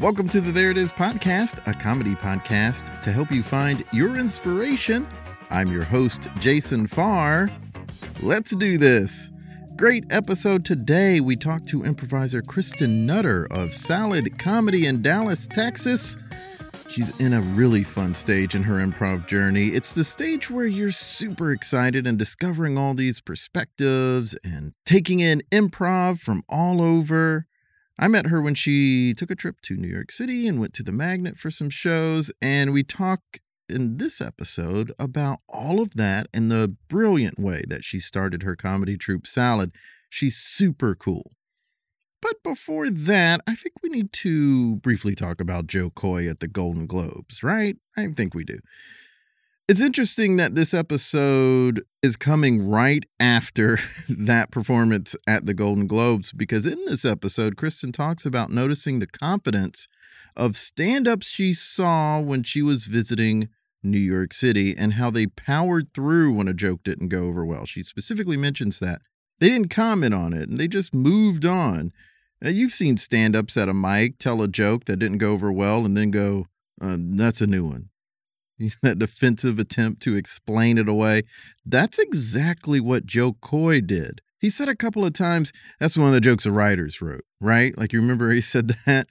Welcome to the There It Is podcast, a comedy podcast to help you find your inspiration. I'm your host, Jason Farr. Let's do this. Great episode today. We talk to improviser Christen Nutter of SALLAD Comedy in Dallas, Texas. She's in a really fun stage in her improv journey. It's the stage where you're super excited and discovering all these perspectives and taking in improv from all over. I met her when she took a trip to New York City and went to the Magnet for some shows. And we talk in this episode about all of that and the brilliant way that she started her comedy troupe SALLAD. She's super cool. But before that, I think we need to briefly talk about Jo Koy at the Golden Globes, right? I think we do. It's interesting that this episode is coming right after that performance at the Golden Globes because in this episode, Christen talks about noticing the confidence of stand ups she saw when she was visiting New York City and how they powered through when a joke didn't go over well. She specifically mentions that. They didn't comment on it and they just moved on. Now, you've seen stand ups at a mic tell a joke that didn't go over well and then go, uh, that's a new one that defensive attempt to explain it away. That's exactly what Jo Koy did. He said a couple of times, that's one of the jokes the writers wrote, right? Like you remember he said that?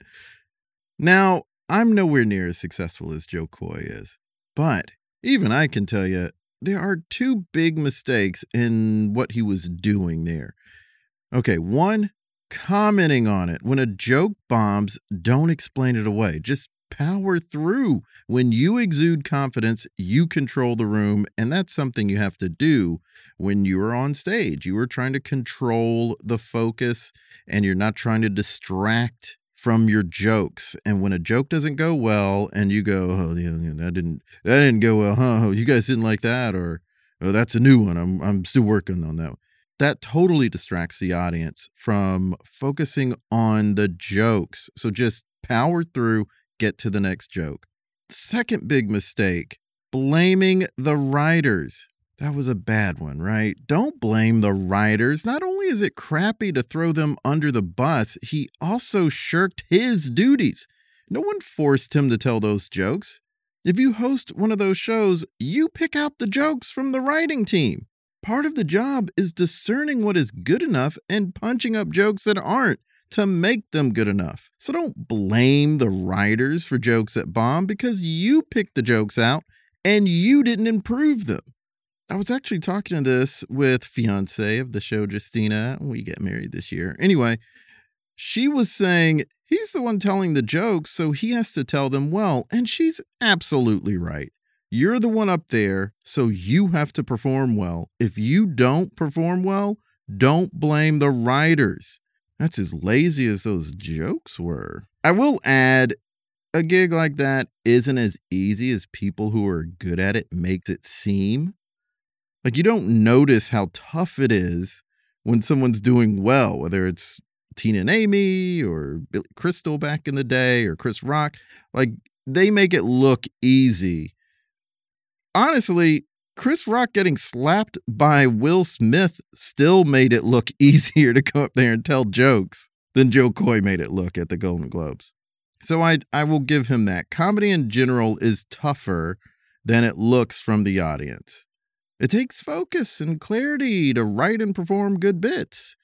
Now, I'm nowhere near as successful as Jo Koy is, but even I can tell you there are two big mistakes in what he was doing there. Okay, one, commenting on it. When a joke bombs, don't explain it away. Just power through. When you exude confidence, you control the room. And that's something you have to do when you are on stage. You are trying to control the focus and you're not trying to distract from your jokes. And when a joke doesn't go well and you go, oh, that didn't that didn't go well, huh? Oh, you guys didn't like that, or oh, that's a new one. I'm I'm still working on that. That totally distracts the audience from focusing on the jokes. So just power through get to the next joke. Second big mistake blaming the writers. That was a bad one, right? Don't blame the writers. Not only is it crappy to throw them under the bus, he also shirked his duties. No one forced him to tell those jokes. If you host one of those shows, you pick out the jokes from the writing team. Part of the job is discerning what is good enough and punching up jokes that aren't to make them good enough. So don't blame the writers for jokes that bomb because you picked the jokes out and you didn't improve them. I was actually talking to this with fiance of the show Justina. We get married this year. Anyway, she was saying he's the one telling the jokes, so he has to tell them well, and she's absolutely right. You're the one up there, so you have to perform well. If you don't perform well, don't blame the writers. That's as lazy as those jokes were. I will add a gig like that isn't as easy as people who are good at it makes it seem. Like you don't notice how tough it is when someone's doing well, whether it's Tina and Amy or Billy Crystal back in the day or Chris Rock. Like they make it look easy. Honestly, Chris Rock getting slapped by Will Smith still made it look easier to go up there and tell jokes than Jo Koy made it look at the Golden Globes. So I I will give him that. Comedy in general is tougher than it looks from the audience. It takes focus and clarity to write and perform good bits.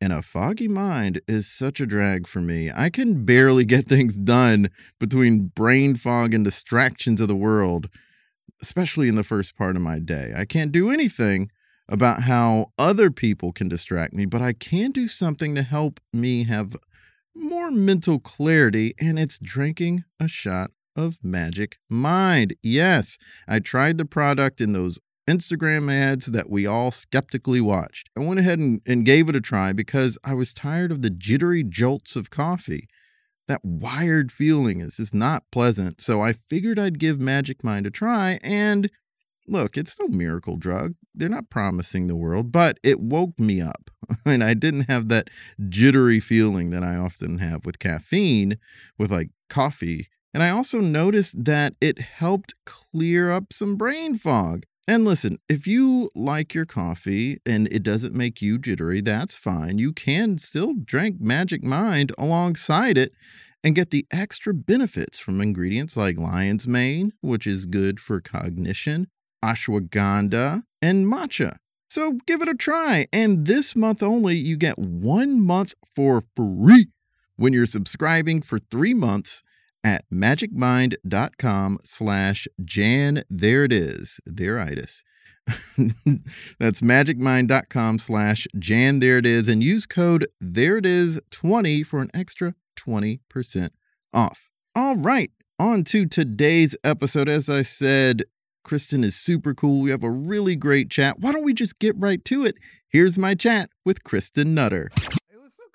And a foggy mind is such a drag for me. I can barely get things done between brain fog and distractions of the world especially in the first part of my day. I can't do anything about how other people can distract me, but I can do something to help me have more mental clarity, and it's drinking a shot of Magic Mind. Yes, I tried the product in those Instagram ads that we all skeptically watched. I went ahead and, and gave it a try because I was tired of the jittery jolts of coffee. That wired feeling is just not pleasant. So I figured I'd give Magic Mind a try. And look, it's no miracle drug. They're not promising the world, but it woke me up. and I didn't have that jittery feeling that I often have with caffeine, with like coffee. And I also noticed that it helped clear up some brain fog. And listen, if you like your coffee and it doesn't make you jittery, that's fine. You can still drink Magic Mind alongside it and get the extra benefits from ingredients like lion's mane, which is good for cognition, ashwagandha, and matcha. So give it a try. And this month only, you get one month for free when you're subscribing for three months at magicmind.com slash Jan. There it is, thereitis. That's magicmind.com slash Jan. There it is. And use code There It Is 20 for an extra 20% off. All right, on to today's episode. As I said, Christen is super cool. We have a really great chat. Why don't we just get right to it? Here's my chat with Christen Nutter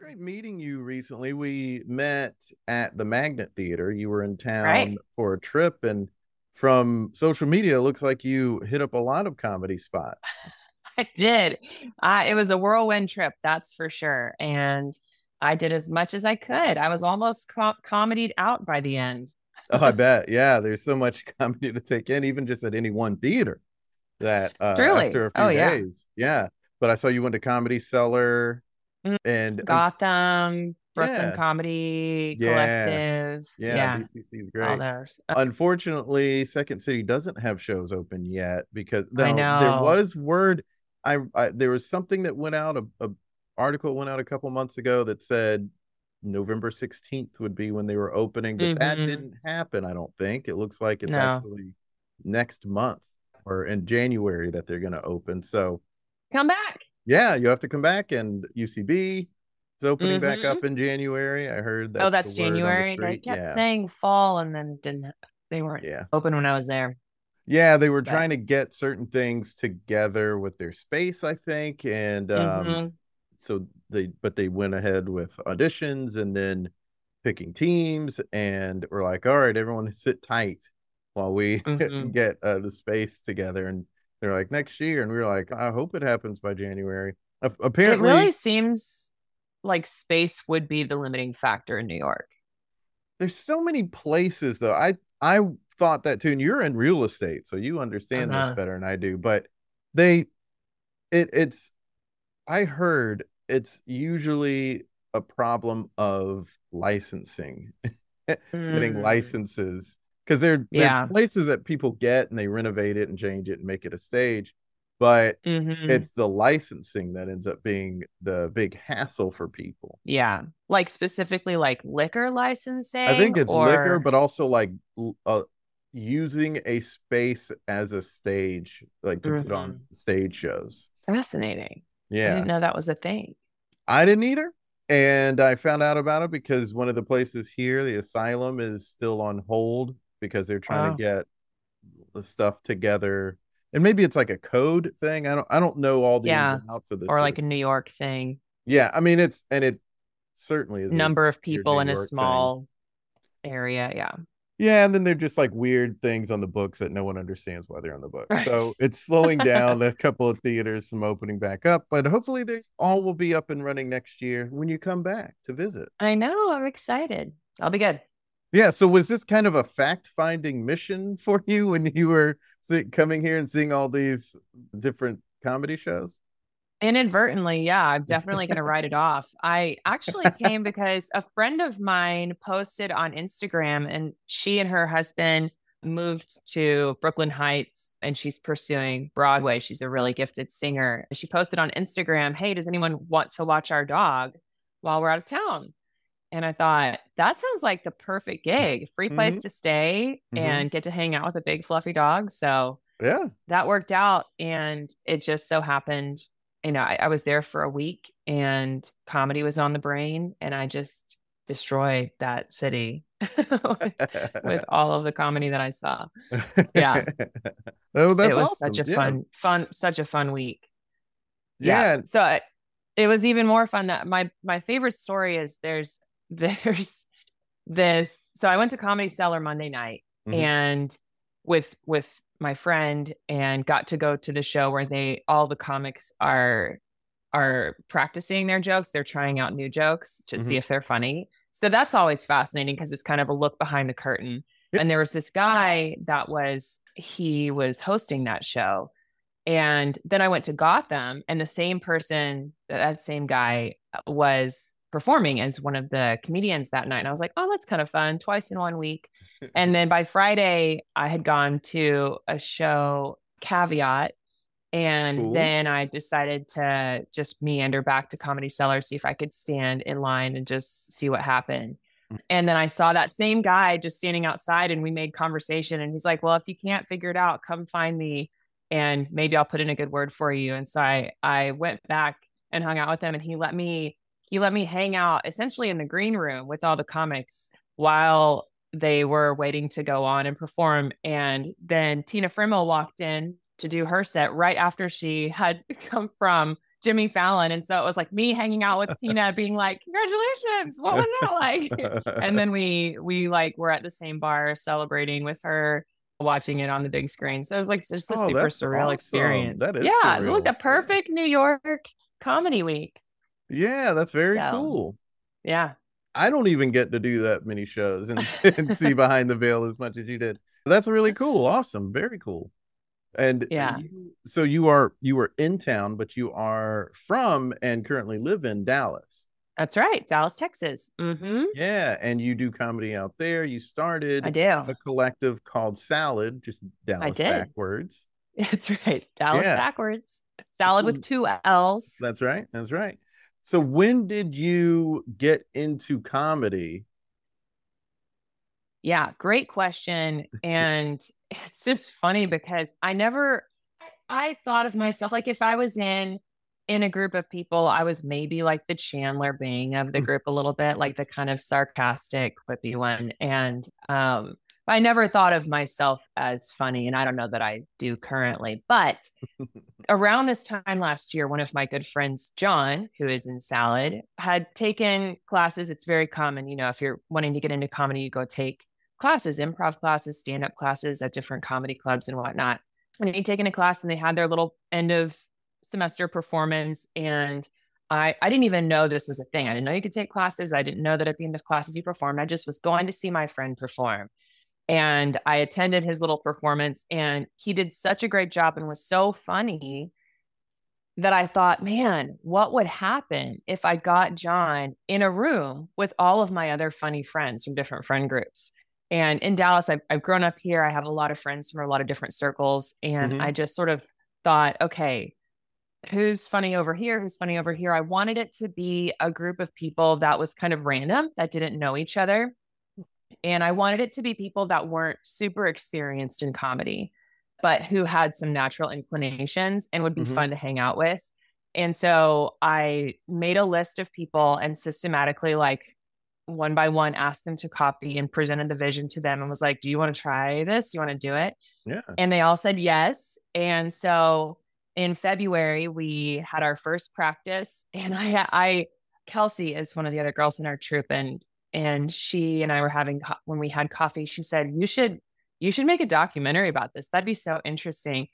great meeting you recently. We met at the Magnet Theater. You were in town right. for a trip, and from social media, it looks like you hit up a lot of comedy spots. I did. Uh, it was a whirlwind trip, that's for sure. And I did as much as I could. I was almost com- comedied out by the end. oh, I bet. Yeah, there's so much comedy to take in, even just at any one theater. That uh, Truly. after a few oh, days, yeah. yeah. But I saw you went to Comedy Cellar and Gotham, Brooklyn yeah. Comedy. Collective. Yeah, yeah. BCC is great. All those. Uh Unfortunately, Second City doesn't have shows open yet because I know. there was word. I, I, there was something that went out a, a article went out a couple months ago that said November 16th would be when they were opening, but mm-hmm. that didn't happen. I don't think it looks like it's no. actually next month or in January that they're going to open. So come back yeah, you have to come back, and UCB is opening mm-hmm. back up in January. I heard that. Oh, that's the January. The they kept yeah. saying fall, and then didn't. They weren't yeah. open when I was there. Yeah, they were but... trying to get certain things together with their space, I think, and um, mm-hmm. so they. But they went ahead with auditions, and then picking teams, and we're like, all right, everyone sit tight while we mm-hmm. get uh, the space together, and they're like next year, and we were like, I hope it happens by January. Apparently, it really seems like space would be the limiting factor in New York. There's so many places though. I I thought that too, and you're in real estate, so you understand uh-huh. this better than I do. But they, it it's, I heard it's usually a problem of licensing, getting mm. licenses because they're, they're yeah. places that people get and they renovate it and change it and make it a stage but mm-hmm. it's the licensing that ends up being the big hassle for people yeah like specifically like liquor licensing i think it's or... liquor but also like uh, using a space as a stage like to mm-hmm. put on mm-hmm. stage shows fascinating yeah i didn't know that was a thing i didn't either and i found out about it because one of the places here the asylum is still on hold because they're trying wow. to get the stuff together. And maybe it's like a code thing. I don't i don't know all the yeah. ins and outs of this or like a new york thing. Yeah i mean it's and it certainly is number of people in a small thing. area yeah. Yeah and then they're just like weird things on the books that no one understands why they're on the book so it's slowing down a couple of theaters from opening back up but hopefully they all will be up and running next year when you come back to visit. I know i'm excited. I'll be good yeah. So was this kind of a fact finding mission for you when you were coming here and seeing all these different comedy shows? Inadvertently, yeah, I'm definitely going to write it off. I actually came because a friend of mine posted on Instagram, and she and her husband moved to Brooklyn Heights and she's pursuing Broadway. She's a really gifted singer. She posted on Instagram, Hey, does anyone want to watch our dog while we're out of town? And I thought that sounds like the perfect gig, free place mm-hmm. to stay mm-hmm. and get to hang out with a big fluffy dog. So yeah, that worked out. And it just so happened, you know, I, I was there for a week and comedy was on the brain and I just destroyed that city with, all of the comedy that I saw. Yeah. oh, that's it was awesome. such a yeah. fun, fun, such a fun week. Yeah. yeah. So it was even more fun that my my favorite story is there's there's this so I went to Comedy Cellar Monday night Mhm. and with with my friend and got to go to the show where they all the comics are are practicing their jokes. They're trying out new jokes to see if they're funny. So that's always fascinating because it's kind of a look behind the curtain. Yep. And there was this guy that was he was hosting that show. And then I went to Gotham and the same person, that same guy was performing as one of the comedians that night. And I was like, oh, that's kind of fun, twice in one week. and then by Friday, I had gone to a show, Caveat. And Cool. then I decided to just meander back to Comedy Cellar, see if I could stand in line and just see what happened. Mm. And then I saw that same guy just standing outside and we made conversation. And he's like, Well, if you can't figure it out, come find me and maybe I'll put in a good word for you. And so I I went back and hung out with him and he let me he let me hang out essentially in the green room with all the comics while they were waiting to go on and perform. And then Tina Friml walked in to do her set right after she had come from Jimmy Fallon. And so it was like me hanging out with Tina being like, Congratulations, what was that like? and then we we like were at the same bar celebrating with her watching it on the big screen so it was like just a Oh, super surreal awesome. experience That is yeah it's like surreal. the perfect new york comedy week yeah, that's very So- cool. yeah I don't even get to do that many shows and, and see behind the veil as much as you did. That's really cool. Awesome. Very cool. And Yeah. you- so you are you are in town, but you are from and currently live in Dallas. that's right dallas texas Mm-hmm. Yeah, and you do comedy out there. You started i do a collective called SALLAD, just Dallas did. backwards. that's right dallas Yeah. backwards SALLAD with two l's That's right. That's right. So when did you get into comedy? Yeah, great question. And it's just funny because I never I thought of myself like if I was in in a group of people, I was maybe like the Chandler Bing of the group a little bit, like the kind of sarcastic, quippy one. And um I never thought of myself as funny, and I don't know that I do currently. But around this time last year, one of my good friends, John, who is in SALLAD, had taken classes. It's very common, you know, if you're wanting to get into comedy, you go take classes, improv classes, stand up classes at different comedy clubs and whatnot. And he'd taken a class and they had their little end of semester performance. And I, I didn't even know this was a thing. I didn't know you could take classes. I didn't know that at the end of classes you performed. I just was going to see my friend perform. And I attended his little performance and he did such a great job and was so funny that I thought, man, what would happen if I got John in a room with all of my other funny friends from different friend groups? And in Dallas, I've, I've grown up here. I have a lot of friends from a lot of different circles. And Mhm. I just sort of thought, okay, who's funny over here? Who's funny over here? I wanted it to be a group of people that was kind of random, that didn't know each other. And I wanted it to be people that weren't super experienced in comedy, but who had some natural inclinations and would be Mhm. fun to hang out with. And so I made a list of people and systematically, like one by one, asked them to copy and presented the vision to them and was like, Do you want to try this? Do you want to do it? Yeah. And they all said yes. And so in February, we had our first practice, and I, I, Kelsey is one of the other girls in our troupe, and and she and I were having co- when we had coffee. She said, "You should, you should make a documentary about this. That'd be so interesting."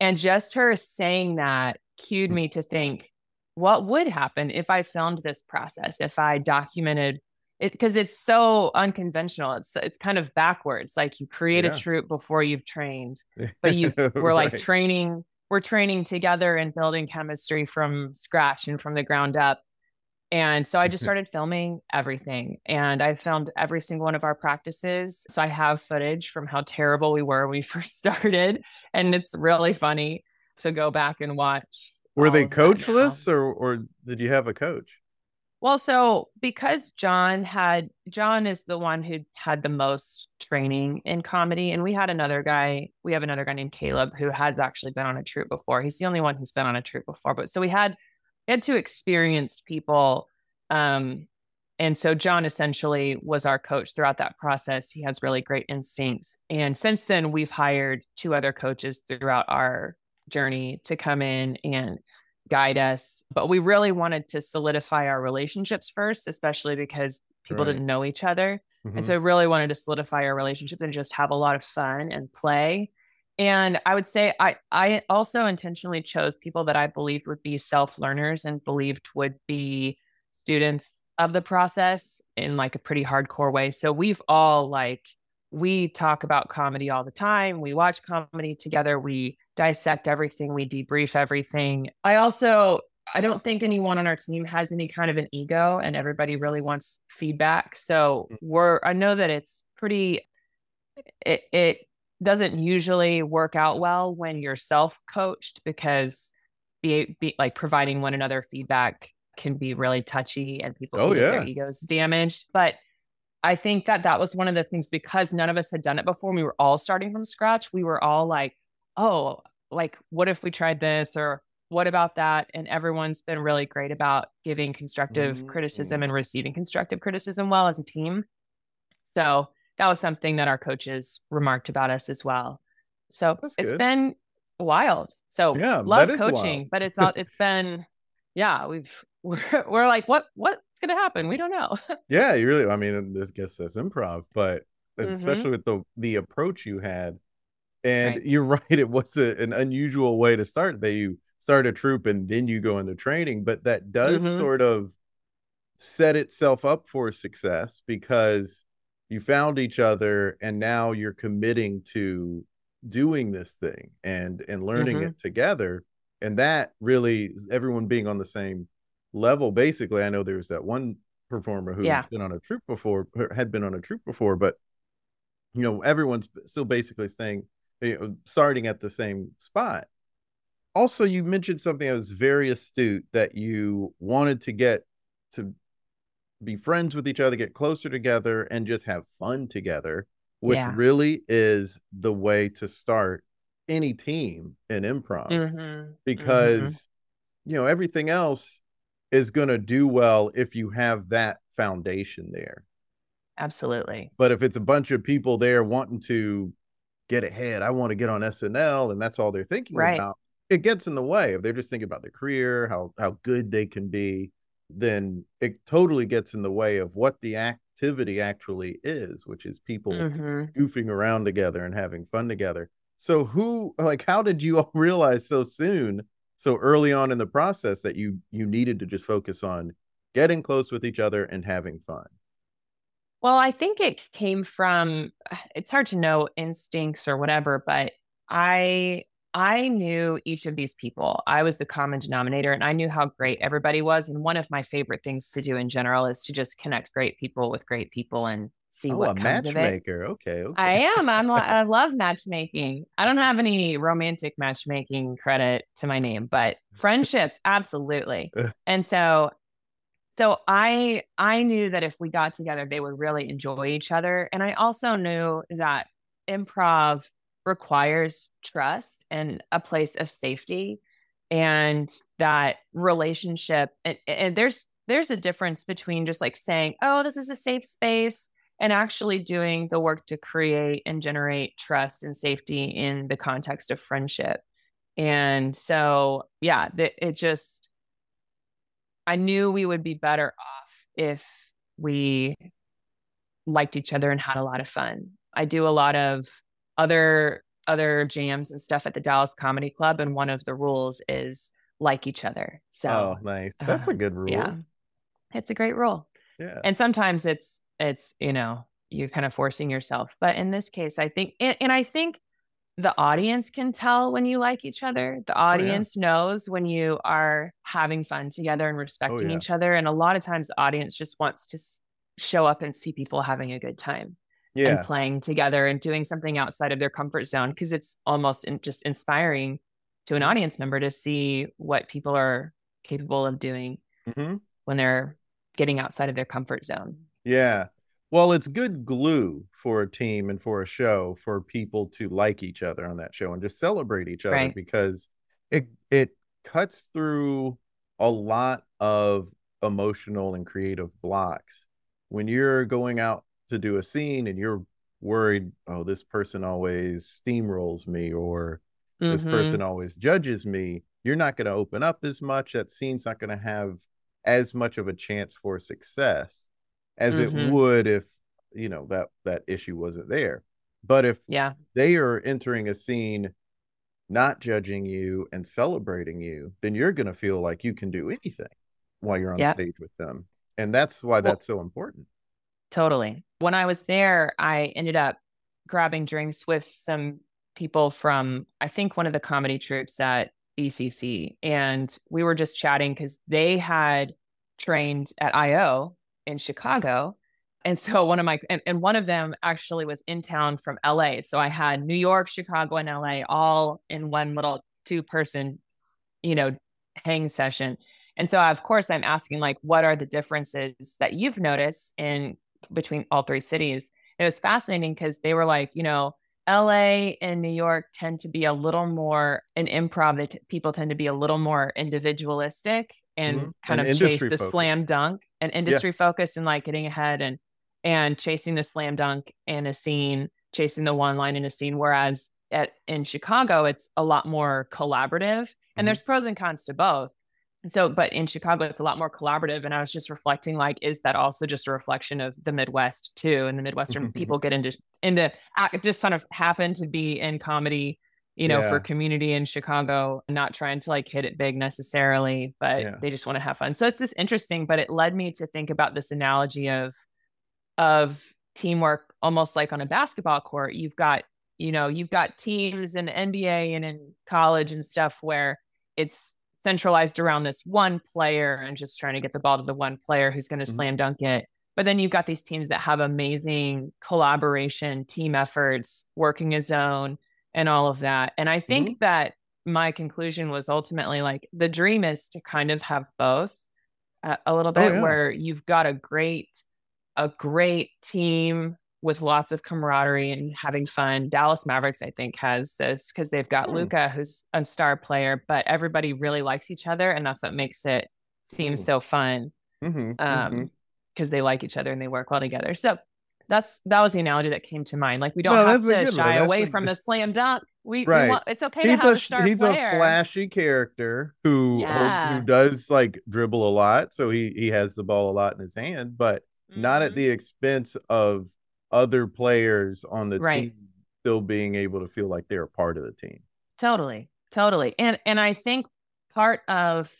And just her saying that cued me to think, what would happen if I filmed this process? If I documented it, because it's so unconventional. It's it's kind of backwards. Like you create Yeah. a troupe before you've trained but you we're like Right. training we're training together and building chemistry from scratch and from the ground up and so i just started filming everything and i filmed every single one of our practices so i have footage from how terrible we were when we first started and it's really funny to go back and watch Were they of that now. coachless or or did you have a coach? Well, so because John had John is the one who had the most training in comedy, and we had another guy. We have another guy named Caleb who has actually been on a troupe before. He's the only one who's been on a troupe before. But so we had had two experienced people, um, and so John essentially was our coach throughout that process. He has really great instincts, and since then we've hired two other coaches throughout our journey to come in and guide us. But we really wanted to solidify our relationships first, especially because people Right. didn't know each other. And Mhm. so I really wanted to solidify our relationship and just have a lot of fun and play. And I would say I I also intentionally chose people that I believed would be self-learners and believed would be students of the process in like a pretty hardcore way. So we've all like we talk about comedy all the time. We watch comedy together. We dissect everything. We debrief everything. I also I don't think anyone on our team has any kind of an ego and everybody really wants feedback. So mm. we're I know that it's pretty it it doesn't usually work out well when you're self-coached because be, be like providing one another feedback can be really touchy and people Oh, yeah. their egos damaged. But I think that that was one of the things because none of us had done it before. We were all starting from scratch. We were all like, oh, like, what if we tried this or what about that? And everyone's been really great about giving constructive Mm. criticism and receiving constructive criticism well as a team. So that was something that our coaches remarked about us as well. So That's it's good. been wild. So Yeah, love coaching, wild. but it's all it's been yeah, we've we're, we're like what what's gonna happen? We don't know. Yeah, you really. I mean, this guess that's improv, but Mhm. especially with the the approach you had, and Right. you're right, it was a, an unusual way to start. That you start a troupe and then you go into training, but that does Mhm. sort of set itself up for success because you found each other, and now you're committing to doing this thing and and learning Mhm. it together, and that really everyone being on the same level. Basically, I know there was that one performer who yeah. been on a troupe before had been on a troupe before but you know everyone's still basically saying you know, starting at the same spot also you mentioned something that was very astute that you wanted to get to be friends with each other get closer together and just have fun together which Yeah. really is the way to start any team in improv Mhm. because you know everything else is going to do well if you have that foundation there Absolutely. but if it's a bunch of people there wanting to get ahead i want to get on snl and that's all they're thinking Right. about it gets in the way if they're just thinking about their career how how good they can be then it totally gets in the way of what the activity actually is which is people Mhm. goofing around together and having fun together. So who like how did you all realize so soon, so early on in the process that you you needed to just focus on getting close with each other and having fun? Well, I think it came from it's hard to know instincts or whatever, but I I knew each of these people. I was the common denominator and I knew how great everybody was. And one of my favorite things to do in general is to just connect great people with great people and see Oh, what a comes of it. matchmaker. Okay, okay. I am. I'm. I love matchmaking. I don't have any romantic matchmaking credit to my name, but friendships, absolutely. And so, so I I knew that if we got together, they would really enjoy each other, and I also knew that improv requires trust and a place of safety, and that relationship. And, and there's there's a difference between just like saying, "Oh, this is a safe space." and actually doing the work to create and generate trust and safety in the context of friendship. And so, yeah, it just, I knew we would be better off if we liked each other and had a lot of fun. I do a lot of other other jams and stuff at the Dallas Comedy Club and one of the rules is like each other. So, oh, nice. That's uh, a good rule. yeah. It's a great rule Yeah. and sometimes it's it's you know you're kind of forcing yourself but in this case i think and, and i think the audience can tell when you like each other the audience knows when you are having fun together and respecting yeah. each other and a lot of times the audience just wants to show up and see people having a good time yeah. and playing together and doing something outside of their comfort zone because it's almost in, just inspiring to an audience member to see what people are capable of doing hmm when they're getting outside of their comfort zone Yeah. Well, it's good glue for a team and for a show for people to like each other on that show and just celebrate each other Right. because it it cuts through a lot of emotional and creative blocks. When you're going out to do a scene and you're worried, oh, this person always steamrolls me or this Mhm. person always judges me, you're not going to open up as much. That scene's not going to have as much of a chance for success as it Mhm. would if you know that that issue wasn't there. But if Yeah. they are entering a scene not judging you and celebrating you, then you're going to feel like you can do anything while you're on Yeah. stage with them. And that's why Well- that's so important. Totally. When I was there, I ended up grabbing drinks with some people from, I think, one of the comedy troupes at BCC. And we were just chatting because they had trained at IO in Chicago. And so one of my, and, and one of them actually was in town from LA. So I had New York, Chicago, and LA all in one little two person, you know, hang session. And so, of course, I'm asking, like, what are the differences that you've noticed in between all three cities? It was fascinating because they were like, you know, LA and New York tend to be a little more an improv. They t- people tend to be a little more individualistic and Mhm. kind And of chase the focused. slam dunk and industry focus and like getting ahead and and chasing the slam dunk in a scene, chasing the one line in a scene. Whereas at in Chicago, it's a lot more collaborative, and Mhm. there's pros and cons to both. So, but in Chicago, it's a lot more collaborative. And I was just reflecting, like, is that also just a reflection of the Midwest too? And the Midwestern mm-hmm, mm-hmm. people get into into just kind of happen to be in comedy, you know, for community in Chicago, not trying to like hit it big necessarily, but Yeah. they just want to have fun. So it's just interesting. But it led me to think about this analogy of of teamwork, almost like on a basketball court. You've got, you know, you've got teams in the NBA and in college and stuff where it's centralized around this one player and just trying to get the ball to the one player who's going to Mhm. slam dunk it. But then you've got these teams that have amazing collaboration, team efforts, working a zone, and all of that. And I think that my conclusion was ultimately like the dream is to kind of have both uh, a little bit, yeah. where you've got a great, a great team with lots of camaraderie and having fun. Dallas Mavericks, I think, has this because they've got Hmm. Luka, who's a star player, but everybody really likes each other, and that's what makes it seem Hmm. so fun Mhm, mhm. um because they like each other and they work well together so that's that was the analogy that came to mind like we don't No, have to shy away a from the slam dunk we, we Right. want it's okay to he's have a a star he's player a flashy character who who- Yeah. who does like dribble a lot, so he he has the ball a lot in his hand, but not at Mhm. the expense of other players on the Right. team still being able to feel like they're a part of the team. totally totally and and i think part of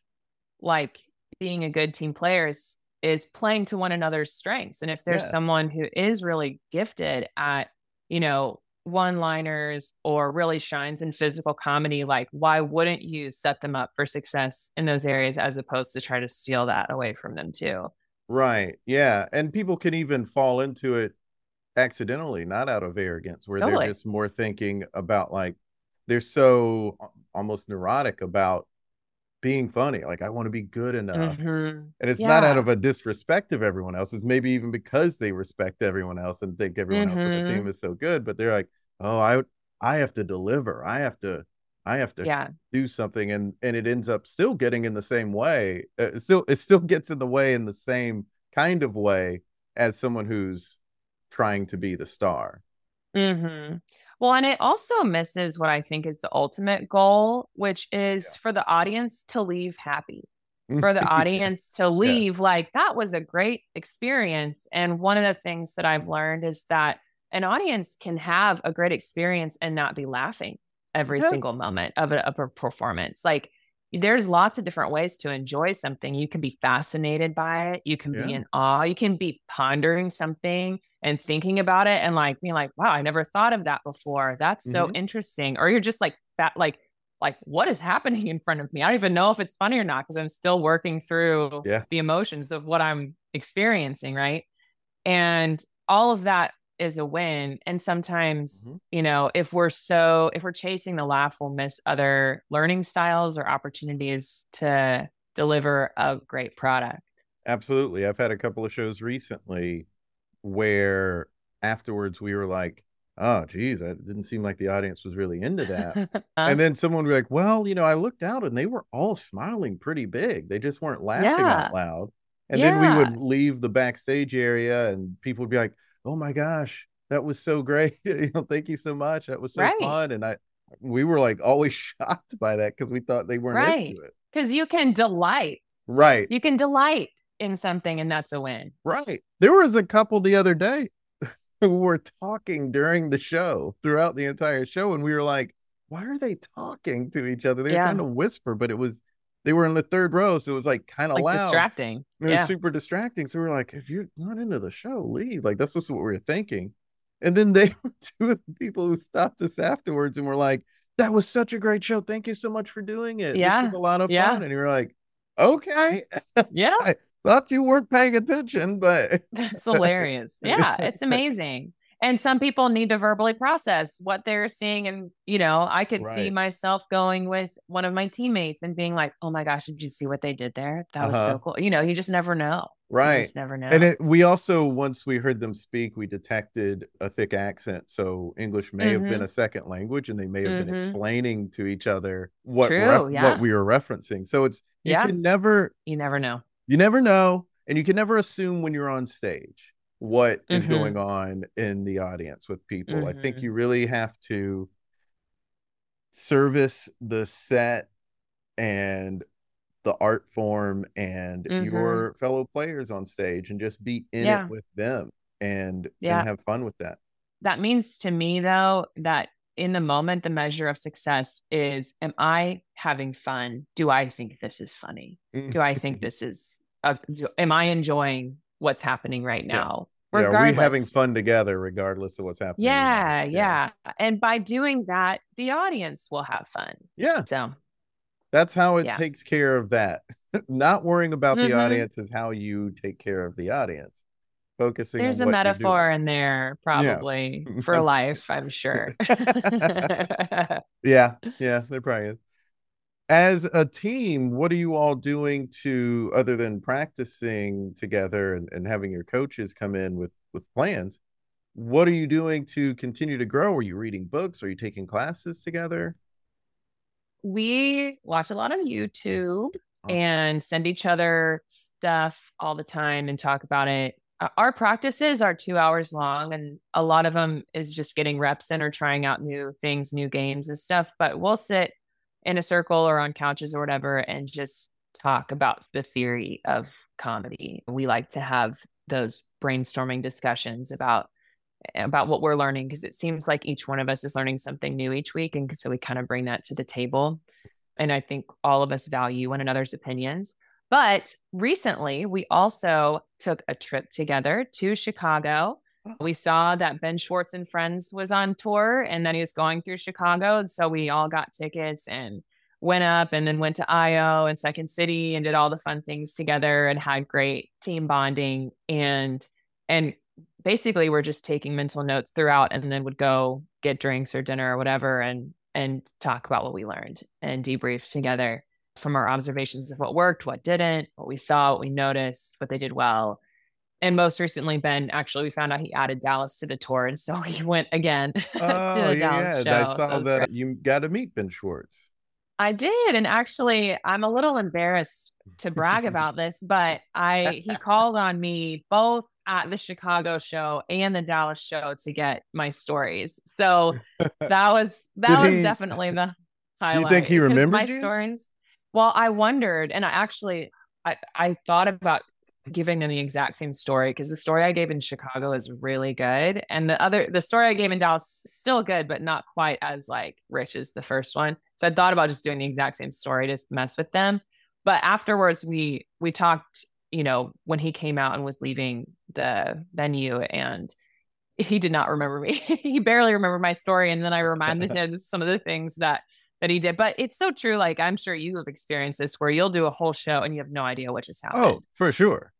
like being a good team player is is playing to one another's strengths and if there's Yeah. someone who is really gifted at you know one liners or really shines in physical comedy like why wouldn't you set them up for success in those areas as opposed to try to steal that away from them too Right. Yeah. And people can even fall into it accidentally, not out of arrogance, where Totally. they're just more thinking about like they're so almost neurotic about being funny. Like I want to be good enough. Mhm. And it's not out of a disrespect of everyone else. It's maybe even because they respect everyone else and think everyone else on the team Mhm. is so good. But they're like, oh, I I have to deliver. I have to I have to yeah do something, and and it ends up still getting in the same way. Uh, It still it still gets in the way in the same kind of way as someone who's trying to be the star. hmm Well, and it also misses what I think is the ultimate goal, which is Yeah. for the audience to leave happy, for the audience to leave like that was a great experience. And one of the things that I've learned is that an audience can have a great experience and not be laughing every Yeah. single moment of a, of a performance. Like there's lots of different ways to enjoy something. You can be fascinated by it. You can be in awe. You can be pondering something and thinking about it and like being like, wow, I never thought of that before. That's so Mhm. interesting. Or you're just like fat, like, like what is happening in front of me? I don't even know if it's funny or not because I'm still working through Yeah. the emotions of what I'm experiencing, right? And all of that is a win. And sometimes, Mhm. you know, if we're so if we're chasing the laugh, we'll miss other learning styles or opportunities to deliver a great product. Absolutely. I've had a couple of shows recently where afterwards we were like, oh, geez, it didn't seem like the audience was really into that. And uh-huh. then someone would be like, well, you know, I looked out and they were all smiling pretty big. They just weren't laughing Yeah. out loud. And then we would leave the backstage area and people would be like, oh my gosh, that was so great. you know, thank you so much. That was so Right. fun. And I, we were like always shocked by that because we thought they weren't Right. into it. Because you can delight. Right. You can delight in something, and that's a win. Right. There was a couple the other day who were talking during the show throughout the entire show. And we were like, why are they talking to each other? They were Yeah. trying to whisper, but it was they were in the third row, so it was like kind of like loud. distracting. It was Yeah. super distracting. So we are like, if you're not into the show, leave. Like that's just what we were thinking. And then they were two of the people who stopped us afterwards and were like, that was such a great show. Thank you so much for doing it. Yeah. was a lot of Yeah. fun. And you were like, okay. Yeah. Thought you weren't paying attention, but that's hilarious. Yeah, it's amazing. And some people need to verbally process what they're seeing. And, you know, I could see myself going with one of my teammates and being like, oh my gosh, did you see what they did there? That was Uh-huh. so cool. You know, you just never know. You right. just never know. And it, we also, once we heard them speak, we detected a thick accent. So English may have Mm-hmm. been a second language, and they may have been Mhm. explaining to each other what True, ref- yeah. what we were referencing. So it's you Yeah. can never you never know. You never know, and you can never assume when you're on stage what is Mhm. going on in the audience with people. I think Mhm. you really have to service the set and the art form and Mhm. your fellow players on stage and just be in Yeah. it with them and Yeah. and have fun with that. That means to me, though, that in the moment, the measure of success is Am I having fun? Do I think this is funny? Do I think this is, uh, am I enjoying what's happening right Yeah. now? yeah, are we having fun together regardless of what's happening? Yeah, us? yeah. And by doing that, the audience will have fun. Yeah. So, That's how it Yeah. takes care of that. Not worrying about the Mhm. audience is how you take care of the audience. Focusing there's a metaphor in there, probably for life, I'm sure. Yeah, yeah, there probably is. As a team, what are you all doing to other than practicing together and, and having your coaches come in with with plans? What are you doing to continue to grow? Are you reading books? Are you taking classes together? we watch a lot of YouTube Awesome. and send each other stuff all the time and talk about it. Uh, Our practices are two hours long, and a lot of them is just getting reps in or trying out new things, new games and stuff. But we'll sit in a circle or on couches or whatever and just talk about the theory of comedy. We like to have those brainstorming discussions about about what we're learning because it seems like each one of us is learning something new each week and so we kind of bring that to the table and i think all of us value one another's opinions but recently we also took a trip together to chicago we saw that ben schwartz and friends was on tour and that he was going through chicago and so we all got tickets and went up and then went to io and second city and did all the fun things together and had great team bonding and and basically we're just taking mental notes throughout and then would go get drinks or dinner or whatever and and talk about what we learned and debrief together from our observations of what worked what didn't what we saw what we noticed what they did well and most recently ben actually we found out he added dallas to the tour and so he went again to Oh, the yeah, dallas yeah. show I so that great. you got to meet Ben Schwartz. I did. And actually, I'm a little embarrassed to brag about this, but I he called on me both at the Chicago show and the Dallas show to get my stories. So that was that was he- definitely the highlight. You think he remembered my you? stories? Well, I wondered, and I actually I I thought about giving them the exact same story because the story I gave in Chicago is really good, and the other the story I gave in Dallas still good, but not quite as like rich as the first one. So I thought about just doing the exact same story to mess with them. But afterwards, we we talked. You know, when he came out and was leaving the venue, and he did not remember me. he barely remembered my story, and then I reminded him some of the things that that he did. But it's so true. Like I'm sure you have experienced this, where you'll do a whole show and you have no idea what just happened. Oh, for sure.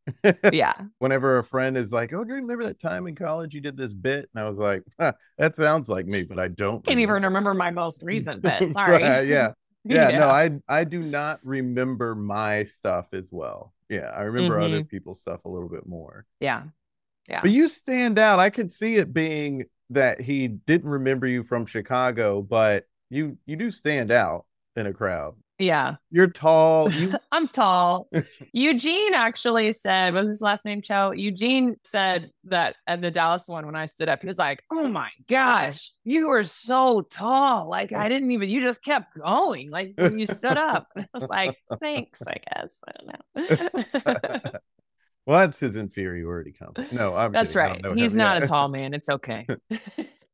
yeah, Whenever a friend is like, "Oh, do you remember that time in college you did this bit?" and I was like, huh, "That sounds like me, but I don't." can't even remember my most recent bit. Sorry. Right, yeah. yeah, no, I I do not remember my stuff as well. Yeah, I remember other mm-hmm. people's stuff a little bit more. yeah, Yeah. But you stand out. I could see it being that he didn't remember you from Chicago, but you you do stand out in a crowd. yeah. You're tall. You I'm tall. Eugene actually said, was his last name Cho? Eugene said that at the Dallas one when I stood up, he was like, Oh my gosh, you were so tall. Like I didn't even, you just kept going. Like when you stood up. I was like, Thanks, I guess. I don't know. Well, that's his inferiority complex. No, I'm That's kidding. Right. He's not a tall man. It's okay.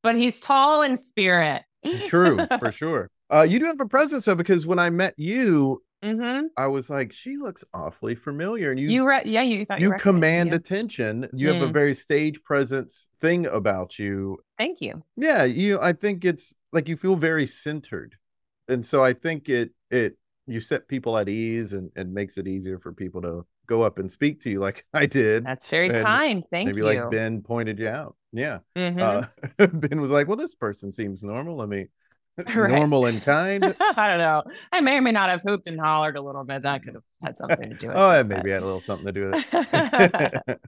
but he's tall in spirit. True, for sure. Uh, you do have a presence though, because when I met you, hmm I was like, she looks awfully familiar, and you You, re- yeah, you thought you recognized command attention. You have a Mm. very stage presence thing about you. Thank you. Yeah, you. I think it's like you feel very centered, and so I think it it you set people at ease and and makes it easier for people to go up and speak to you like I did. That's very And kind. Thank Maybe you. Maybe like Ben pointed you out. Yeah. Mhm. Uh, ben was like, "Well, this person seems normal. I mean, Right. normal and kind." I don't know. I may or may not have hooped and hollered a little bit. That could have had something to do with it. oh, it. it maybe had a little something to do with it.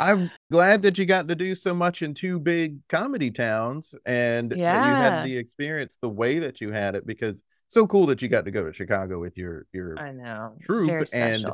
I'm glad that you got to do so much in two big comedy towns and that you had the experience the way that you had it because so cool that you got to go to Chicago with your your I know. Troupe and-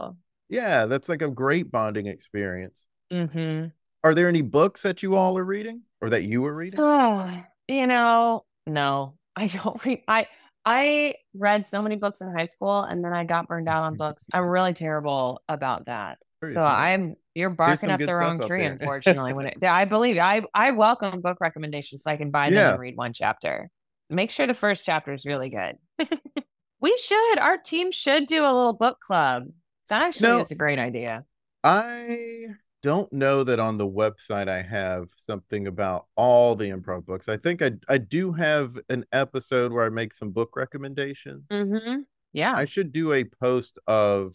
yeah, that's like a great bonding experience. hmm Are there any books that you all are reading or that you were reading? Oh, you know, no, I don't read. I I read so many books in high school, and then I got burned out on books. I'm really terrible about that. So. I'm you're barking up the wrong tree, unfortunately. When it, I believe I I welcome book recommendations so I can buy them Yeah. and read one chapter. Make sure the first chapter is really good. we should. Our team should do a little book club. That actually No. is a great idea. I don't know that on the website I have something about all the improv books. I think I I do have an episode where I make some book recommendations. Mm-hmm. Yeah. I should do a post of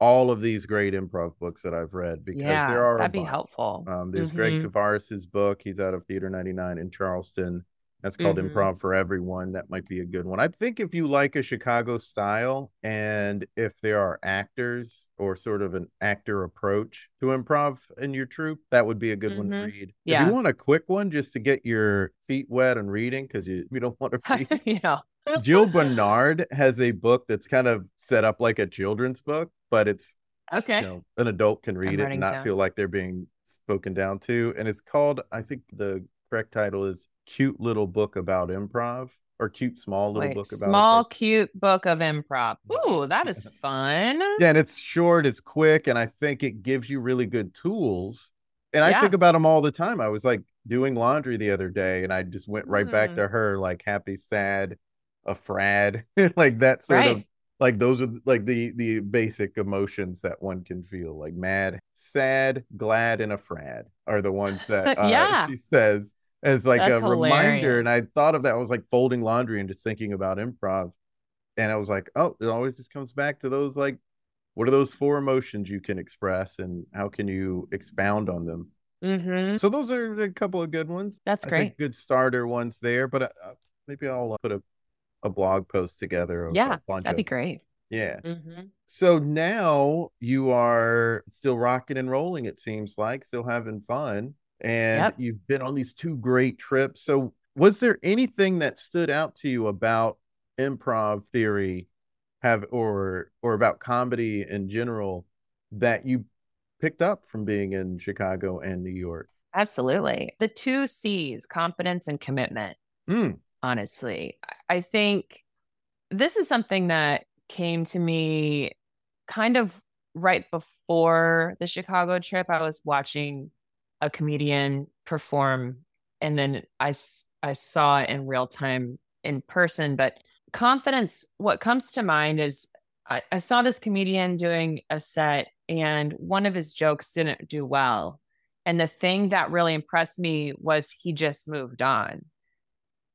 all of these great improv books that I've read because yeah. there are that'd be helpful. Um, there's Greg Mhm. Tavares's book. He's out of Theater 99 in Charleston. That's called Mhm. Improv for Everyone. That might be a good one. I think if you like a Chicago style and if there are actors or sort of an actor approach to improv in your troupe, that would be a good one to Mhm. read. If you want a quick one just to get your feet wet and reading because you, you don't want to read, you know. Jill Bernard has a book that's kind of set up like a children's book, but it's Okay. you know an adult can read it and not down. feel like they're being spoken down to and it's called i think the correct title is cute little book about improv or cute small little Wait, book about small, improv. cute book of improv. Ooh, that is fun. yeah and it's short it's quick and i think it gives you really good tools and i think about them all the time i was like doing laundry the other day and i just went right back Mm. to her like happy sad afraid like that sort of like those are like the the basic emotions that one can feel like mad sad glad and afraid are the ones that uh, Yeah. she says as like That's a reminder and i thought of that I was like folding laundry and just thinking about improv and i was like oh it always just comes back to those like what are those four emotions you can express and how can you expound on them hmm so those are a couple of good ones That's I think great. good starter ones there but uh, maybe i'll uh, put a, a blog post together of Yeah, a bunch That'd be great. yeah hmm so now you are still rocking and rolling, it seems like, still having fun. And Yep. you've been on these two great trips. So, was there anything that stood out to you about improv theory have or or about comedy in general that you picked up from being in Chicago and New York? Absolutely. The two C's, confidence and commitment. Mm, honestly. I- I think this is something that came to me kind of right before the Chicago trip. I was watching a comedian perform and then I, I saw it in real time in person, but confidence what comes to mind is I, I saw this comedian doing a set and one of his jokes didn't do well. And the thing that really impressed me was he just moved on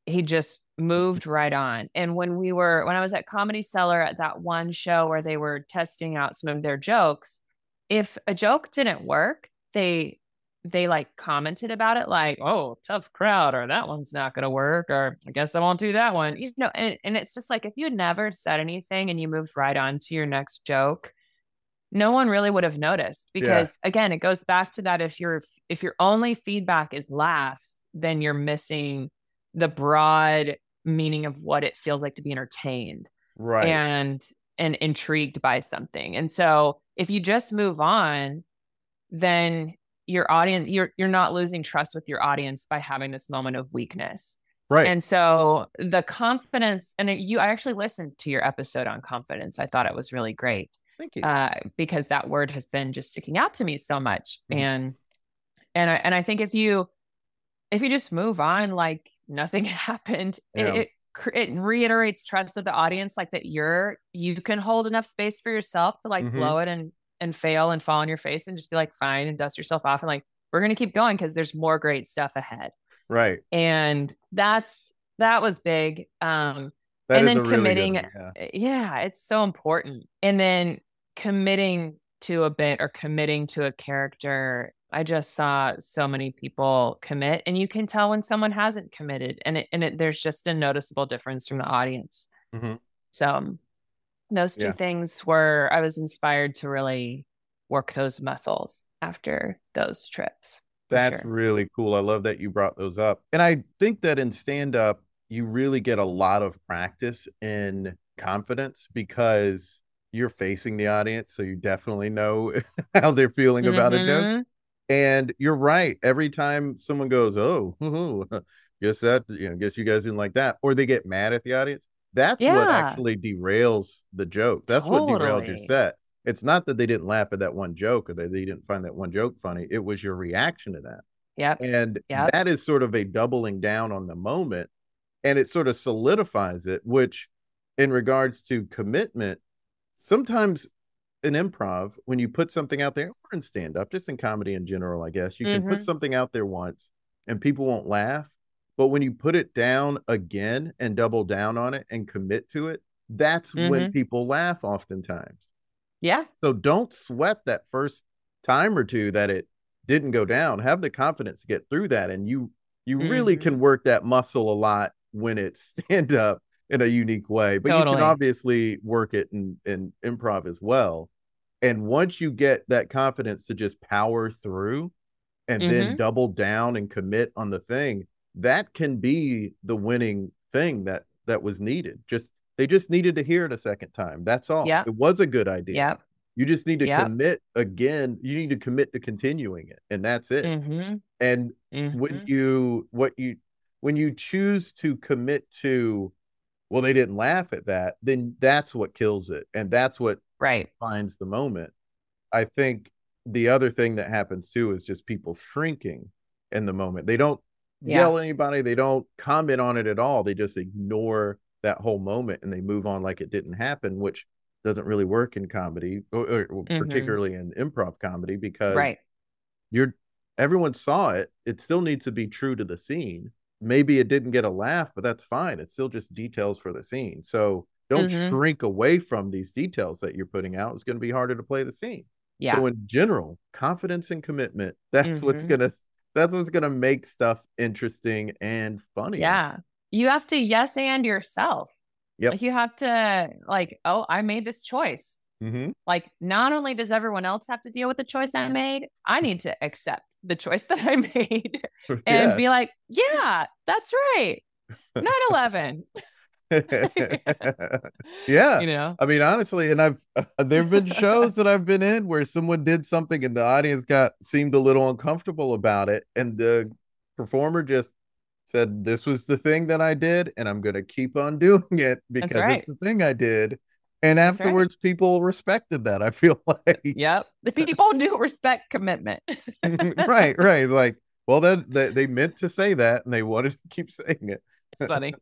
he just moved right on. And when we were when I was at Comedy Cellar at that one show where they were testing out some of their jokes, if a joke didn't work, they they like commented about it like, "Oh, tough crowd," or "That one's not going to work," or "I guess I won't do that one." You know, and and it's just like if you never said anything and you moved right on to your next joke, no one really would have noticed because again, it goes back to that if your if your only feedback is laughs, then you're missing the broad meaning of what it feels like to be entertained right. and and intrigued by something. And so if you just move on, then your audience you're you're not losing trust with your audience by having this moment of weakness. right. And so the confidence and you I actually listened to your episode on confidence. I thought it was really great. Thank you. uh, because that word has been just sticking out to me so much. Mhm. And and I and I think if you if you just move on like nothing happened, Yeah. it, it it reiterates trust with the audience, like that you're you can hold enough space for yourself to like Mhm. blow it and and fail and fall on your face and just be like fine and dust yourself off and like we're gonna keep going because there's more great stuff ahead. right. And that's that was big. Um That and then really committing- one, yeah. uh, yeah, it's so important. And then committing to a bit or committing to a character. I just saw so many people commit, and you can tell when someone hasn't committed, and it, and it, there's just a noticeable difference from the audience. Mhm. So those two Yeah. things were I was inspired to really work those muscles after those trips. That's sure. really cool. I love that you brought those up. And I think that in stand up, you really get a lot of practice in confidence because you're facing the audience. So you definitely know how they're feeling about a joke. Mhm. And you're right. Every time someone goes, Oh, guess that, you know, guess you guys didn't like that, or they get mad at the audience, that's what actually derails the joke. That's what derails your set. It's not that they didn't laugh at that one joke or that they didn't find that one joke funny. It was your reaction to that. Yep. And Yep. that is sort of a doubling down on the moment. And it sort of solidifies it, which in regards to commitment, sometimes in improv, when you put something out there, or in stand up, just in comedy in general, I guess, you can put Mhm. something out there once and people won't laugh. But when you put it down again and double down on it and commit to it, that's when people laugh oftentimes. Yeah. So don't sweat that first time or two that it didn't go down. Have the confidence to get through that. And you you really Mhm. can work that muscle a lot when it's stand up in a unique way. But you can obviously work it in, in improv as well. And once you get that confidence to just power through and then Mhm. double down and commit on the thing, that can be the winning thing that that was needed. Just they just needed to hear it a second time. That's all. Yep. It was a good idea. Yep. You just need to Yep. commit again. You need to commit to continuing it, and that's it. hmm And when you what you when you choose to commit to, well, they didn't laugh at that, then that's what kills it, and that's what Right. finds the moment. I think the other thing that happens too is just people shrinking in the moment. They don't Yeah. yell at anybody, they don't comment on it at all. They just ignore that whole moment and they move on like it didn't happen, which doesn't really work in comedy, or, or Mhm. particularly in improv comedy, because Right. you're everyone saw it. It still needs to be true to the scene. Maybe it didn't get a laugh, but that's fine. It's still just details for the scene. So don't Mhm. shrink away from these details that you're putting out. It's going to be harder to play the scene. Yeah. So in general, confidence and commitment, that's what's Mhm. gonna that's what's gonna make stuff interesting and funny. Yeah. You have to yes and yourself. Yep. Like you have to like, oh, I made this choice. hmm Like not only does everyone else have to deal with the choice I made, I need to accept the choice that I made and yeah. be like, yeah, that's right. 9/11. yeah. You know. I mean, honestly, and I've uh, there've been shows that I've been in where someone did something and the audience got seemed a little uncomfortable about it, and the performer just said, "This was the thing that I did, and I'm going to keep on doing it because right. it's the thing I did." And That's right. afterwards, people respected that. I feel like, Yep. The people do respect commitment. right, right. It's like, well, then they, they meant to say that, and they wanted to keep saying it. It's funny.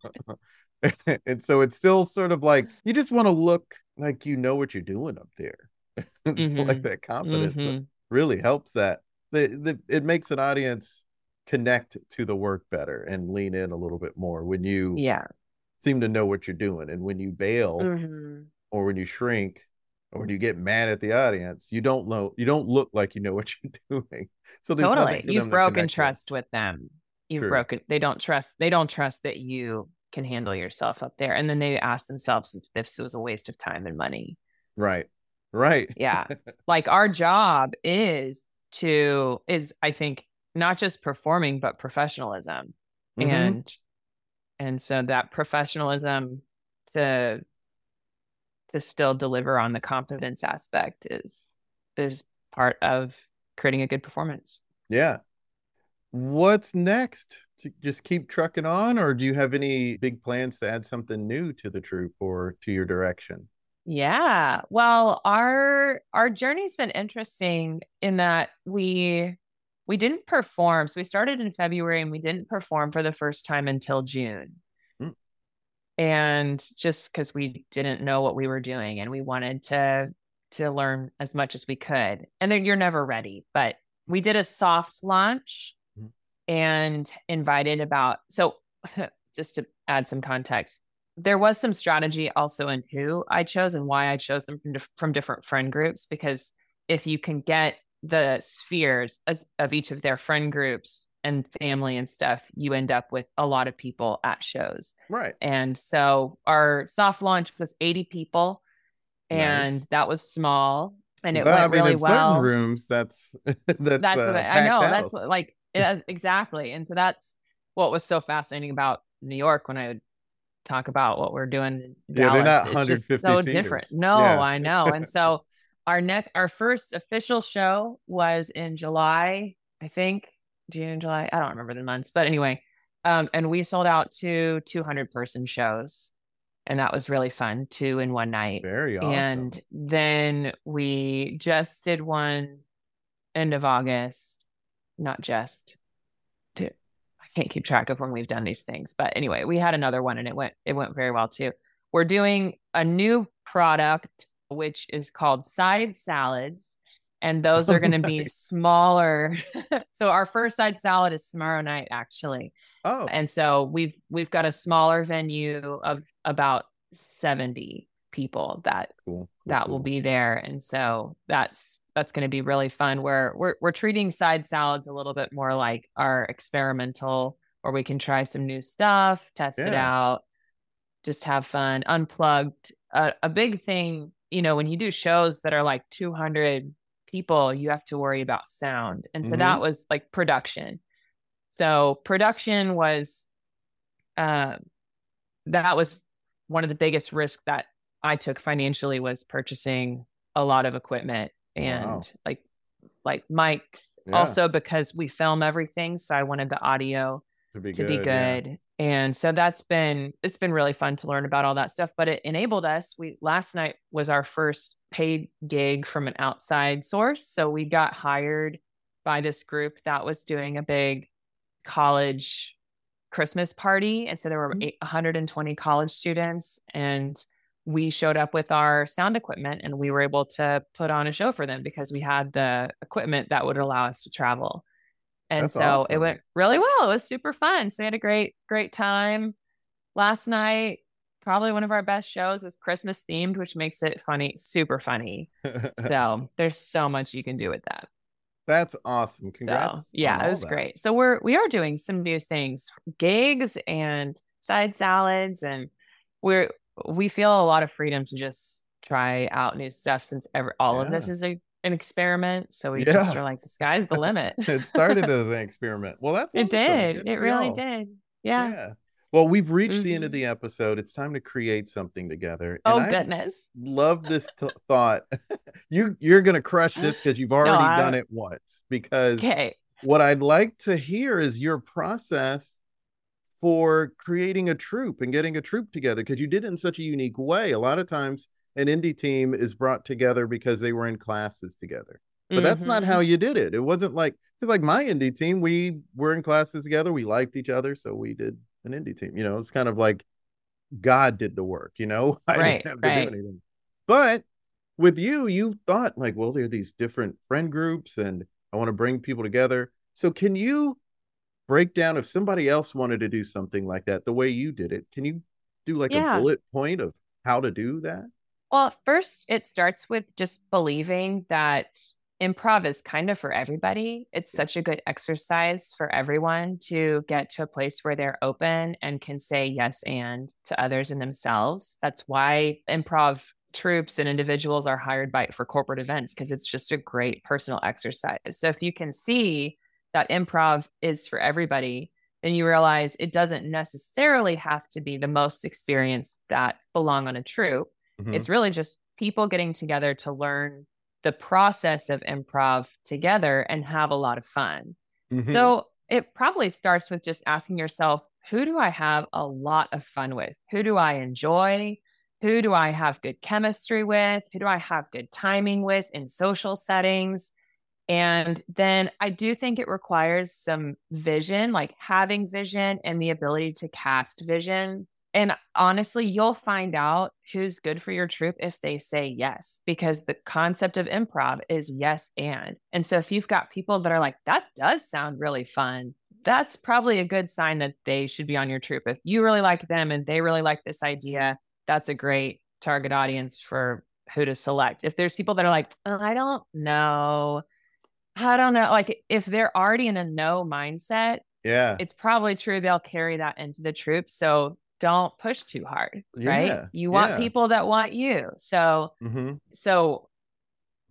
and so it's still sort of like you just want to look like you know what you're doing up there. it's like that confidence Mhm. really helps that. The, the it makes an audience connect to the work better and lean in a little bit more when you Yeah. seem to know what you're doing. And when you bail Mhm. or when you shrink or when you get mad at the audience, you don't know you don't look like you know what you're doing. So Totally. You've broken connect with. trust with them. You've True. broken they don't trust they don't trust that you can handle yourself up there. And then they ask themselves if this was a waste of time and money. Right. Right. Yeah. like our job is to is I think not just performing but professionalism. Mhm. And and so that professionalism to to still deliver on the confidence aspect is is part of creating a good performance. Yeah. What's next? To just keep trucking on, or do you have any big plans to add something new to the troupe or to your direction? Yeah. Well, our our journey's been interesting in that we we didn't perform. So we started in February and we didn't perform for the first time until June. Mm. And just because we didn't know what we were doing and we wanted to to learn as much as we could. And then you're never ready, but we did a soft launch. And invited about so just to add some context there was some strategy also in who I chose and why I chose them from, from different friend groups because if you can get the spheres of, of each of their friend groups and family and stuff, you end up with a lot of people at shows. Right. And so our soft launch was 80 people and nice. that was small and it well, went I mean, really well. rooms that's that's that's uh, what I, I know. That's what, like exactly. And so that's what was so fascinating about New York when I would talk about what we're doing in yeah, Dallas. They're not 150 just so seaters. different. No, yeah. I know. And so our next our first official show was in July, I think. June, July. I don't remember the months, but anyway. Um, and we sold out to 200 person shows. And that was really fun, two in one night. Very awesome. And then we just did one end of August, not just to I can't keep track of when we've done these things. But anyway, we had another one and it went it went very well too. We're doing a new product which is called side salads and those are oh, going to be smaller. so our first side salad is tomorrow night actually. Oh. And so we've we've got a smaller venue of about 70 people that. Cool, that cool. will be there and so that's that's going to be really fun where we're we're treating side salads a little bit more like our experimental where we can try some new stuff test yeah. it out just have fun unplugged uh, a big thing you know when you do shows that are like 200 people you have to worry about sound and so mm-hmm. that was like production so production was uh, that was one of the biggest risks that i took financially was purchasing a lot of equipment and wow. like like mics yeah. also because we film everything so i wanted the audio to be to good, be good. Yeah. and so that's been it's been really fun to learn about all that stuff but it enabled us we last night was our first paid gig from an outside source so we got hired by this group that was doing a big college christmas party and so there were 120 mm-hmm. college students and we showed up with our sound equipment and we were able to put on a show for them because we had the equipment that would allow us to travel. And That's so awesome. it went really well. It was super fun. So we had a great, great time last night. Probably one of our best shows is Christmas themed, which makes it funny, super funny. so there's so much you can do with that. That's awesome. Congrats. So, yeah, it was that. great. So we're we are doing some new things, gigs and side salads and we're we feel a lot of freedom to just try out new stuff since ever all yeah. of this is a an experiment. So we yeah. just are like, the sky's the limit. it started as an experiment. Well, that's it awesome. did. Good it really y'all. did. Yeah. yeah. Well, we've reached mm-hmm. the end of mm-hmm. the episode. It's time to create something together. And oh I goodness! Love this t- thought. you you're gonna crush this because you've already no, done it once. Because okay. what I'd like to hear is your process for creating a troupe and getting a troupe together because you did it in such a unique way. A lot of times, an indie team is brought together because they were in classes together, but mm-hmm. that's not how mm-hmm. you did it. It wasn't like like my indie team. We were in classes together. We liked each other, so we did an indie team. You know, it's kind of like God did the work. You know, I right, didn't have to right. do anything. But with you, you thought like, well, there are these different friend groups, and I want to bring people together. So, can you breakdown if somebody else wanted to do something like that the way you did it can you do like yeah. a bullet point of how to do that? Well first it starts with just believing that improv is kind of for everybody. It's such a good exercise for everyone to get to a place where they're open and can say yes and to others and themselves. That's why improv troupes and individuals are hired by for corporate events because it's just a great personal exercise. So if you can see that improv is for everybody, then you realize it doesn't necessarily have to be the most experienced that belong on a troupe. Mm-hmm. It's really just people getting together to learn the process of improv together and have a lot of fun. Mm-hmm. So it probably starts with just asking yourself, who do I have a lot of fun with? Who do I enjoy? who do I have good chemistry with? Who do I have good timing with in social settings? And then I do think it requires some vision, like having vision and the ability to cast vision. And honestly, you'll find out who's good for your troupe if they say yes, because the concept of improv is yes and. And so if you've got people that are like, that does sound really fun, that's probably a good sign that they should be on your troupe. If you really like them and they really like this idea, that's a great target audience for who to select. If there's people that are like, oh, I don't know, I don't know, like if they're already in a no mindset, yeah, it's probably true they'll carry that into the troupe. So don't push too hard, Yeah, right? You want yeah. people that want you. So hmm so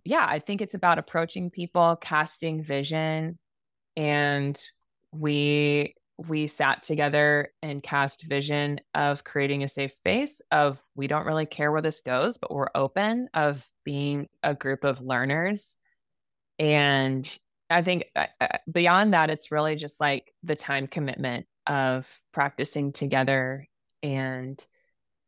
yeah, I think it's about approaching people, casting vision, and we we sat together and cast vision of creating a safe space of we don't really care where this goes, but we're open of being a group of learners. And I think uh, uh, beyond that, it's really just like the time commitment of practicing together and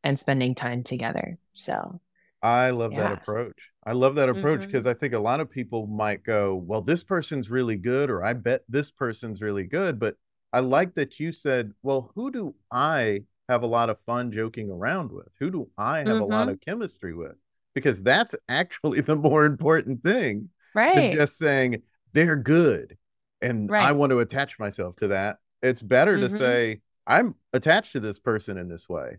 and spending time together. So I love that approach. I love that approach because I think a lot of people might go, well, this person's really good, or I bet this person's really good. But I like that you said, well, who do I have a lot of fun joking around with? Who do I have a lot Mhm. of chemistry with? Because that's actually the more important thing right. just saying they're good and I want to attach myself to that. It's better to Mhm. say, I'm attached to this person in this way.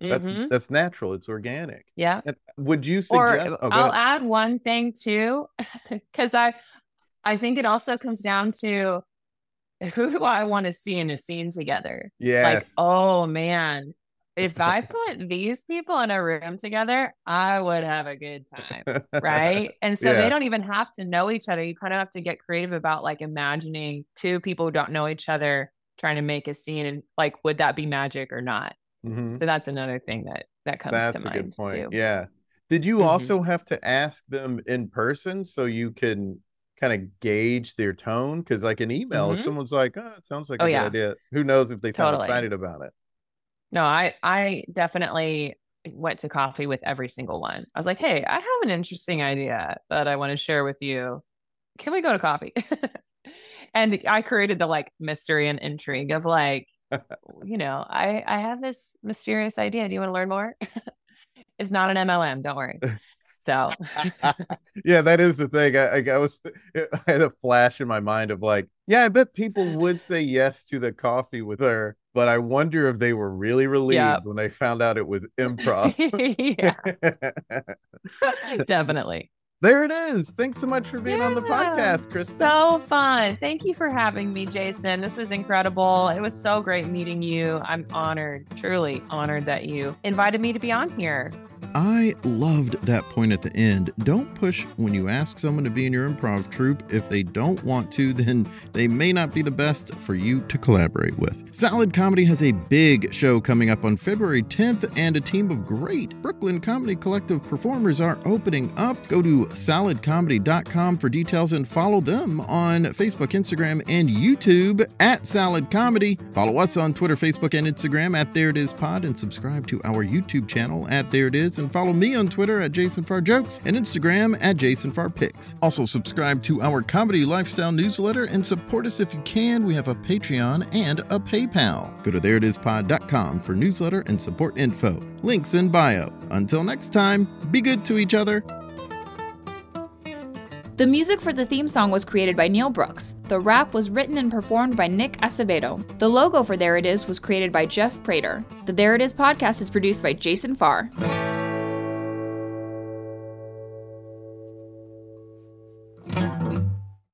That's Mhm. that's natural. It's organic. yeah. And would you or suggest? oh, I'll ahead. add one thing too, because I I think it also comes down to who do I want to see in a scene together. Yeah. Like, oh man, if I put these people in a room together, I would have a good time. Right. And so Yeah. they don't even have to know each other. You kind of have to get creative about like imagining two people who don't know each other trying to make a scene and like, would that be magic or not? Mhm. So that's another thing that that comes That's to a mind good point. too. Yeah. Did you Mhm. also have to ask them in person so you can kind of gauge their tone? Because like an email, if Mhm. someone's like, "Oh, it sounds like Oh, a yeah. good idea," who knows if they sound excited about it? No, I I definitely went to coffee with every single one. I was like, "Hey, I have an interesting idea that I want to share with you. Can we go to coffee?" and I created the like mystery and intrigue of like, you know, I I have this mysterious idea. Do you want to learn more? it's not an MLM, don't worry. So, yeah, that is the thing. I, I, was, I had a flash in my mind of like, yeah, I bet people would say yes to the coffee with her, but I wonder if they were really relieved Yep. when they found out it was improv. yeah, definitely. there it is. Thanks so much for being on the podcast, Christen. So fun. Thank you for having me, Jason. This is incredible. It was so great meeting you. I'm honored, truly honored that you invited me to be on here. I loved that point at the end. Don't push when you ask someone to be in your improv troupe. If they don't want to, then they may not be the best for you to collaborate with. SALLAD Comedy has a big show coming up on February 10th, and a team of great Brooklyn Comedy Collective performers are opening up. Go to salladcomedy.com for details and follow them on Facebook, Instagram, and YouTube at SALLAD Comedy. Follow us on Twitter, Facebook, and Instagram at There It Is Pod, and subscribe to our YouTube channel at There It Is, and follow me on Twitter at Jason Farr Jokes and Instagram at Jason Farr Pics. Also, subscribe to our comedy lifestyle newsletter and support us if you can. We have a Patreon and a PayPal. Go to thereitispod.com for newsletter and support info. Links in bio. Until next time, be good to each other. The music for the theme song was created by Neil Brooks. The rap was written and performed by Nick Acevedo. The logo for There It Is was created by Jeff Prater. The There It Is podcast is produced by Jason Farr.